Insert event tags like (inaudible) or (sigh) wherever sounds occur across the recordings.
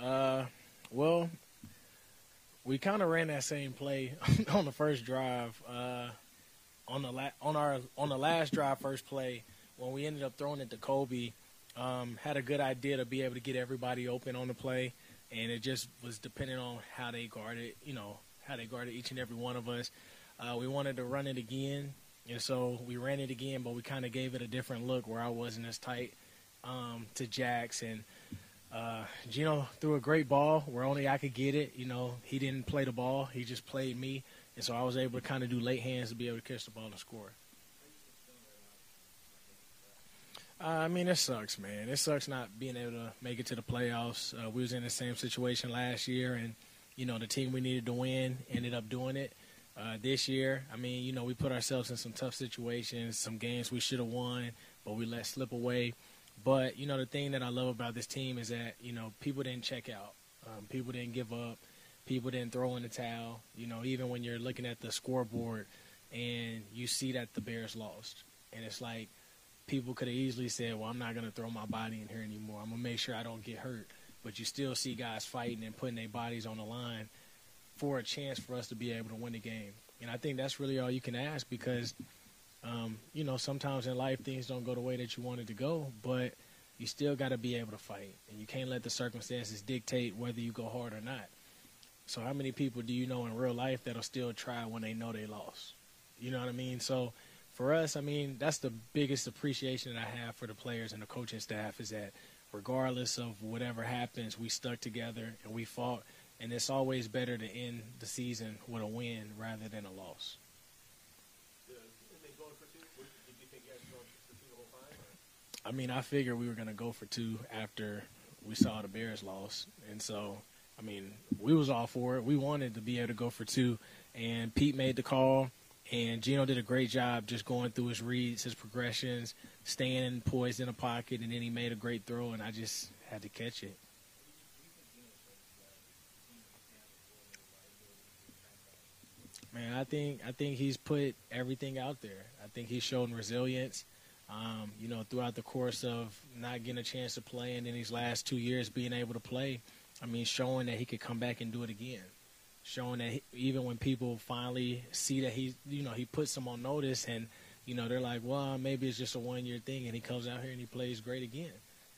Uh, well, we kind of ran that same play (laughs) on the first drive. Uh, on the la- on our on the last drive, first play, when we ended up throwing it to Kobe, um, had a good idea to be able to get everybody open on the play, and it just was depending on how they guarded, you know, how they guarded each and every one of us. Uh, we wanted to run it again, and so we ran it again, but we kind of gave it a different look where I wasn't as tight um, to and uh, Geno threw a great ball where only I could get it. You know, he didn't play the ball; he just played me, and so I was able to kind of do late hands to be able to catch the ball and score. Uh, I mean, it sucks, man. It sucks not being able to make it to the playoffs. Uh, we was in the same situation last year, and you know the team we needed to win ended up doing it. Uh, this year, I mean, you know, we put ourselves in some tough situations, some games we should have won, but we let slip away. But you know, the thing that I love about this team is that you know people didn't check out, um, people didn't give up, people didn't throw in the towel. You know, even when you're looking at the scoreboard and you see that the Bears lost, and it's like people could have easily said, "Well, I'm not going to throw my body in here anymore. I'm going to make sure I don't get hurt." But you still see guys fighting and putting their bodies on the line for a chance for us to be able to win the game. And I think that's really all you can ask because um, you know, sometimes in life things don't go the way that you wanted to go, but you still got to be able to fight, and you can't let the circumstances dictate whether you go hard or not. So, how many people do you know in real life that'll still try when they know they lost? You know what I mean? So, for us, I mean, that's the biggest appreciation that I have for the players and the coaching staff is that regardless of whatever happens, we stuck together and we fought. And it's always better to end the season with a win rather than a loss. I mean, I figured we were to go for two after we saw the Bears loss, and so I mean, we was all for it. We wanted to be able to go for two, and Pete made the call, and Geno did a great job just going through his reads, his progressions, staying poised in the pocket, and then he made a great throw, and I just had to catch it. Man, I think I think he's put everything out there. I think he's shown resilience. Um, you know, throughout the course of not getting a chance to play, and in these last two years being able to play, I mean, showing that he could come back and do it again. Showing that he, even when people finally see that he, you know, he puts them on notice, and you know, they're like, well, maybe it's just a one-year thing, and he comes out here and he plays great again,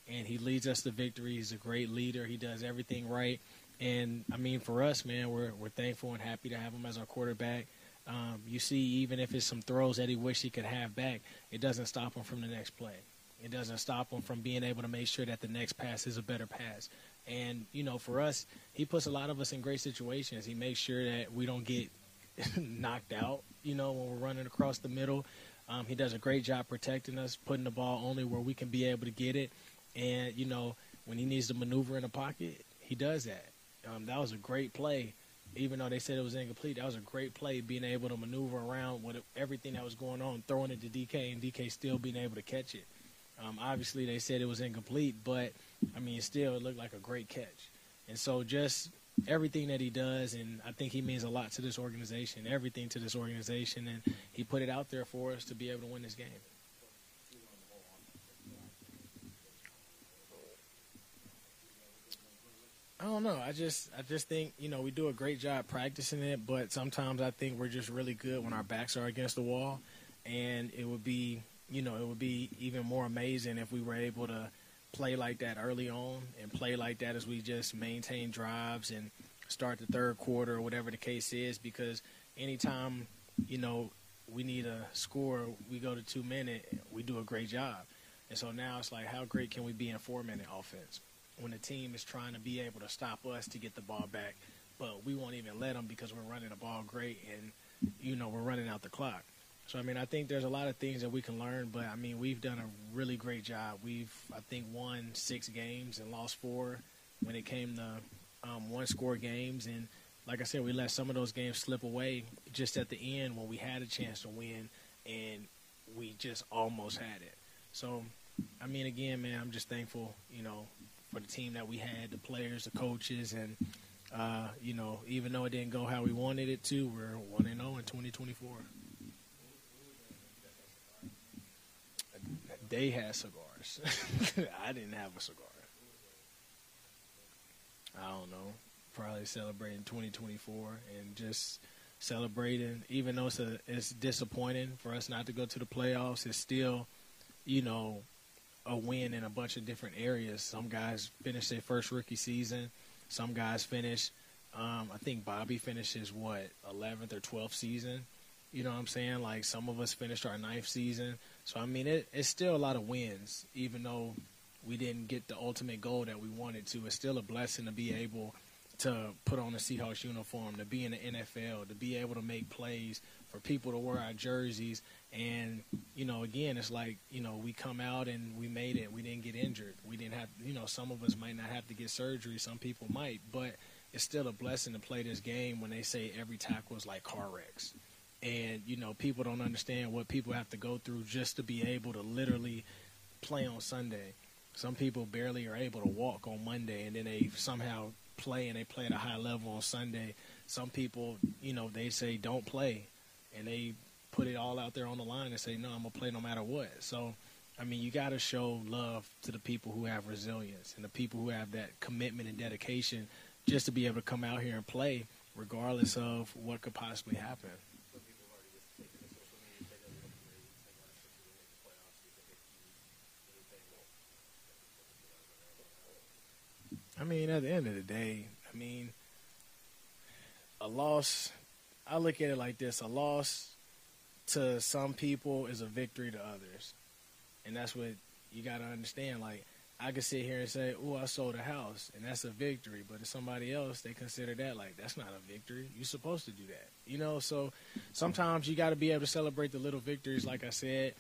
and he leads us to victory. He's a great leader. He does everything right, and I mean, for us, man, we're we're thankful and happy to have him as our quarterback. Um, you see, even if it's some throws that he wish he could have back, it doesn't stop him from the next play. It doesn't stop him from being able to make sure that the next pass is a better pass. And you know, for us, he puts a lot of us in great situations. He makes sure that we don't get (laughs) knocked out. You know, when we're running across the middle, um, he does a great job protecting us, putting the ball only where we can be able to get it. And you know, when he needs to maneuver in the pocket, he does that. Um, that was a great play even though they said it was incomplete, that was a great play, being able to maneuver around with everything that was going on, throwing it to DK, and DK still being able to catch it. Um, obviously, they said it was incomplete, but I mean, still, it looked like a great catch. And so, just everything that he does, and I think he means a lot to this organization, everything to this organization, and he put it out there for us to be able to win this game. I don't know. I just I just think you know we do a great job practicing it, but sometimes I think we're just really good when our backs are against the wall, and it would be you know it would be even more amazing if we were able to play like that early on and play like that as we just maintain drives and start the third quarter or whatever the case is. Because anytime you know we need a score, we go to two minute, we do a great job, and so now it's like how great can we be in four minute offense? When the team is trying to be able to stop us to get the ball back, but we won't even let them because we're running the ball great and you know we're running out the clock. So I mean, I think there's a lot of things that we can learn, but I mean, we've done a really great job. We've I think won six games and lost four when it came to um, one score games, and like I said, we let some of those games slip away just at the end when we had a chance to win, and we just almost had it. So, I mean, again, man, I'm just thankful, you know, for the team that we had, the players, the coaches, and uh, you know, even though it didn't go how we wanted it to, we're one and zero oh in 2024. They had cigars. (laughs) I didn't have a cigar. I don't know. Probably celebrating 2024 and just celebrating. Even though it's a, it's disappointing for us not to go to the playoffs, it's still, you know, a win in a bunch of different areas. Some guys finish their first rookie season. Some guys finish. Um, I think Bobby finishes what 11th or 12th season. You know what I'm saying? Like some of us finished our ninth season. So I mean, it, it's still a lot of wins, even though we didn't get the ultimate goal that we wanted to. It's still a blessing to be able to put on a Seahawks uniform, to be in the NFL, to be able to make plays, for people to wear our jerseys. And, you know, again, it's like, you know, we come out and we made it. We didn't get injured. We didn't have, you know, some of us might not have to get surgery. Some people might. But it's still a blessing to play this game when they say every tackle is like car wrecks. And, you know, people don't understand what people have to go through just to be able to literally play on Sunday. Some people barely are able to walk on Monday and then they somehow play and they play at a high level on Sunday. Some people, you know, they say don't play and they put it all out there on the line and say, no, I'm to play no matter what. So, I mean, you got to show love to the people who have resilience and the people who have that commitment and dedication just to be able to come out here and play regardless of what could possibly happen. I mean, at the end of the day, I mean, a loss. I look at it like this: a loss to some people is a victory to others, and that's what you got to understand. Like, I could sit here and say, "Oh, I sold a house," and that's a victory. But to somebody else, they consider that like that's not a victory. You're supposed to do that, you know. So sometimes you got to be able to celebrate the little victories. Like I said,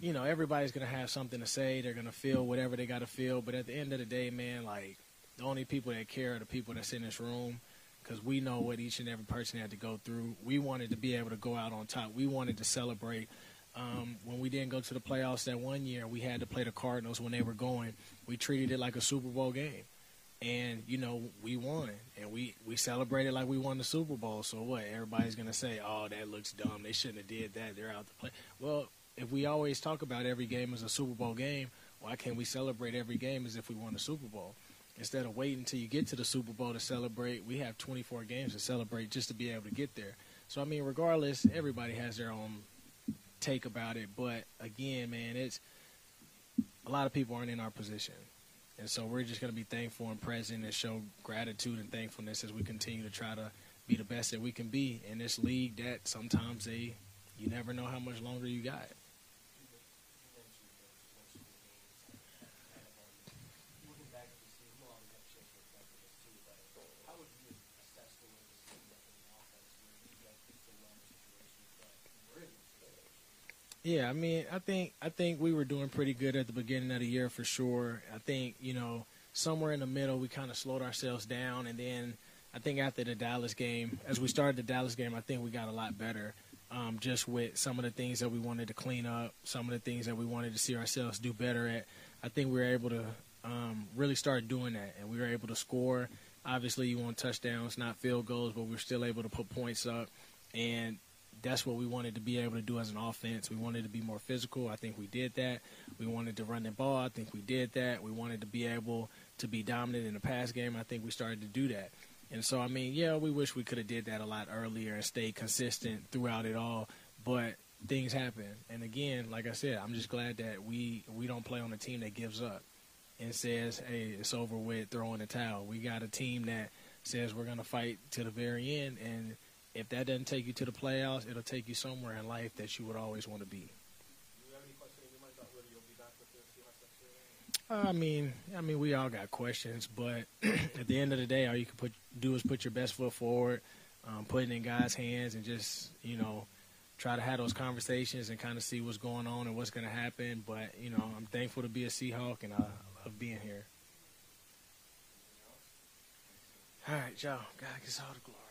you know, everybody's gonna have something to say. They're gonna feel whatever they got to feel. But at the end of the day, man, like the only people that care are the people that's in this room because we know what each and every person had to go through. We wanted to be able to go out on top. We wanted to celebrate. Um, when we didn't go to the playoffs that one year, we had to play the Cardinals when they were going. We treated it like a Super Bowl game, and you know we won, and we we celebrated like we won the Super Bowl. So what? Everybody's gonna say, "Oh, that looks dumb. They shouldn't have did that. They're out to play." Well, if we always talk about every game as a Super Bowl game, why can't we celebrate every game as if we won the Super Bowl? Instead of waiting until you get to the Super Bowl to celebrate, we have 24 games to celebrate just to be able to get there. So I mean, regardless, everybody has their own take about it. But again, man, it's a lot of people aren't in our position. And so we're just going to be thankful and present and show gratitude and thankfulness as we continue to try to be the best that we can be in this league that sometimes they you never know how much longer you got. Yeah, I mean, I think I think we were doing pretty good at the beginning of the year for sure. I think you know somewhere in the middle we kind of slowed ourselves down, and then I think after the Dallas game, as we started the Dallas game, I think we got a lot better. Um, just with some of the things that we wanted to clean up, some of the things that we wanted to see ourselves do better at. I think we were able to um, really start doing that, and we were able to score. Obviously, you want touchdowns, not field goals, but we we're still able to put points up. And that's what we wanted to be able to do as an offense. We wanted to be more physical. I think we did that. We wanted to run the ball. I think we did that. We wanted to be able to be dominant in the pass game. I think we started to do that. And so, I mean, yeah, we wish we could have did that a lot earlier and stayed consistent throughout it all. But things happen. And again, like I said, I'm just glad that we we don't play on a team that gives up and says, "Hey, it's over with, throwing the towel." We got a team that says we're going to fight to the very end and – if that doesn't take you to the playoffs, it'll take you somewhere in life that you would always want to be. I mean, I mean, we all got questions, but (clears throat) at the end of the day, all you can put do is put your best foot forward, um, put it in God's hands, and just you know, try to have those conversations and kind of see what's going on and what's going to happen. But you know, I'm thankful to be a Seahawk, and I love being here. All right, y'all. God gets all the glory.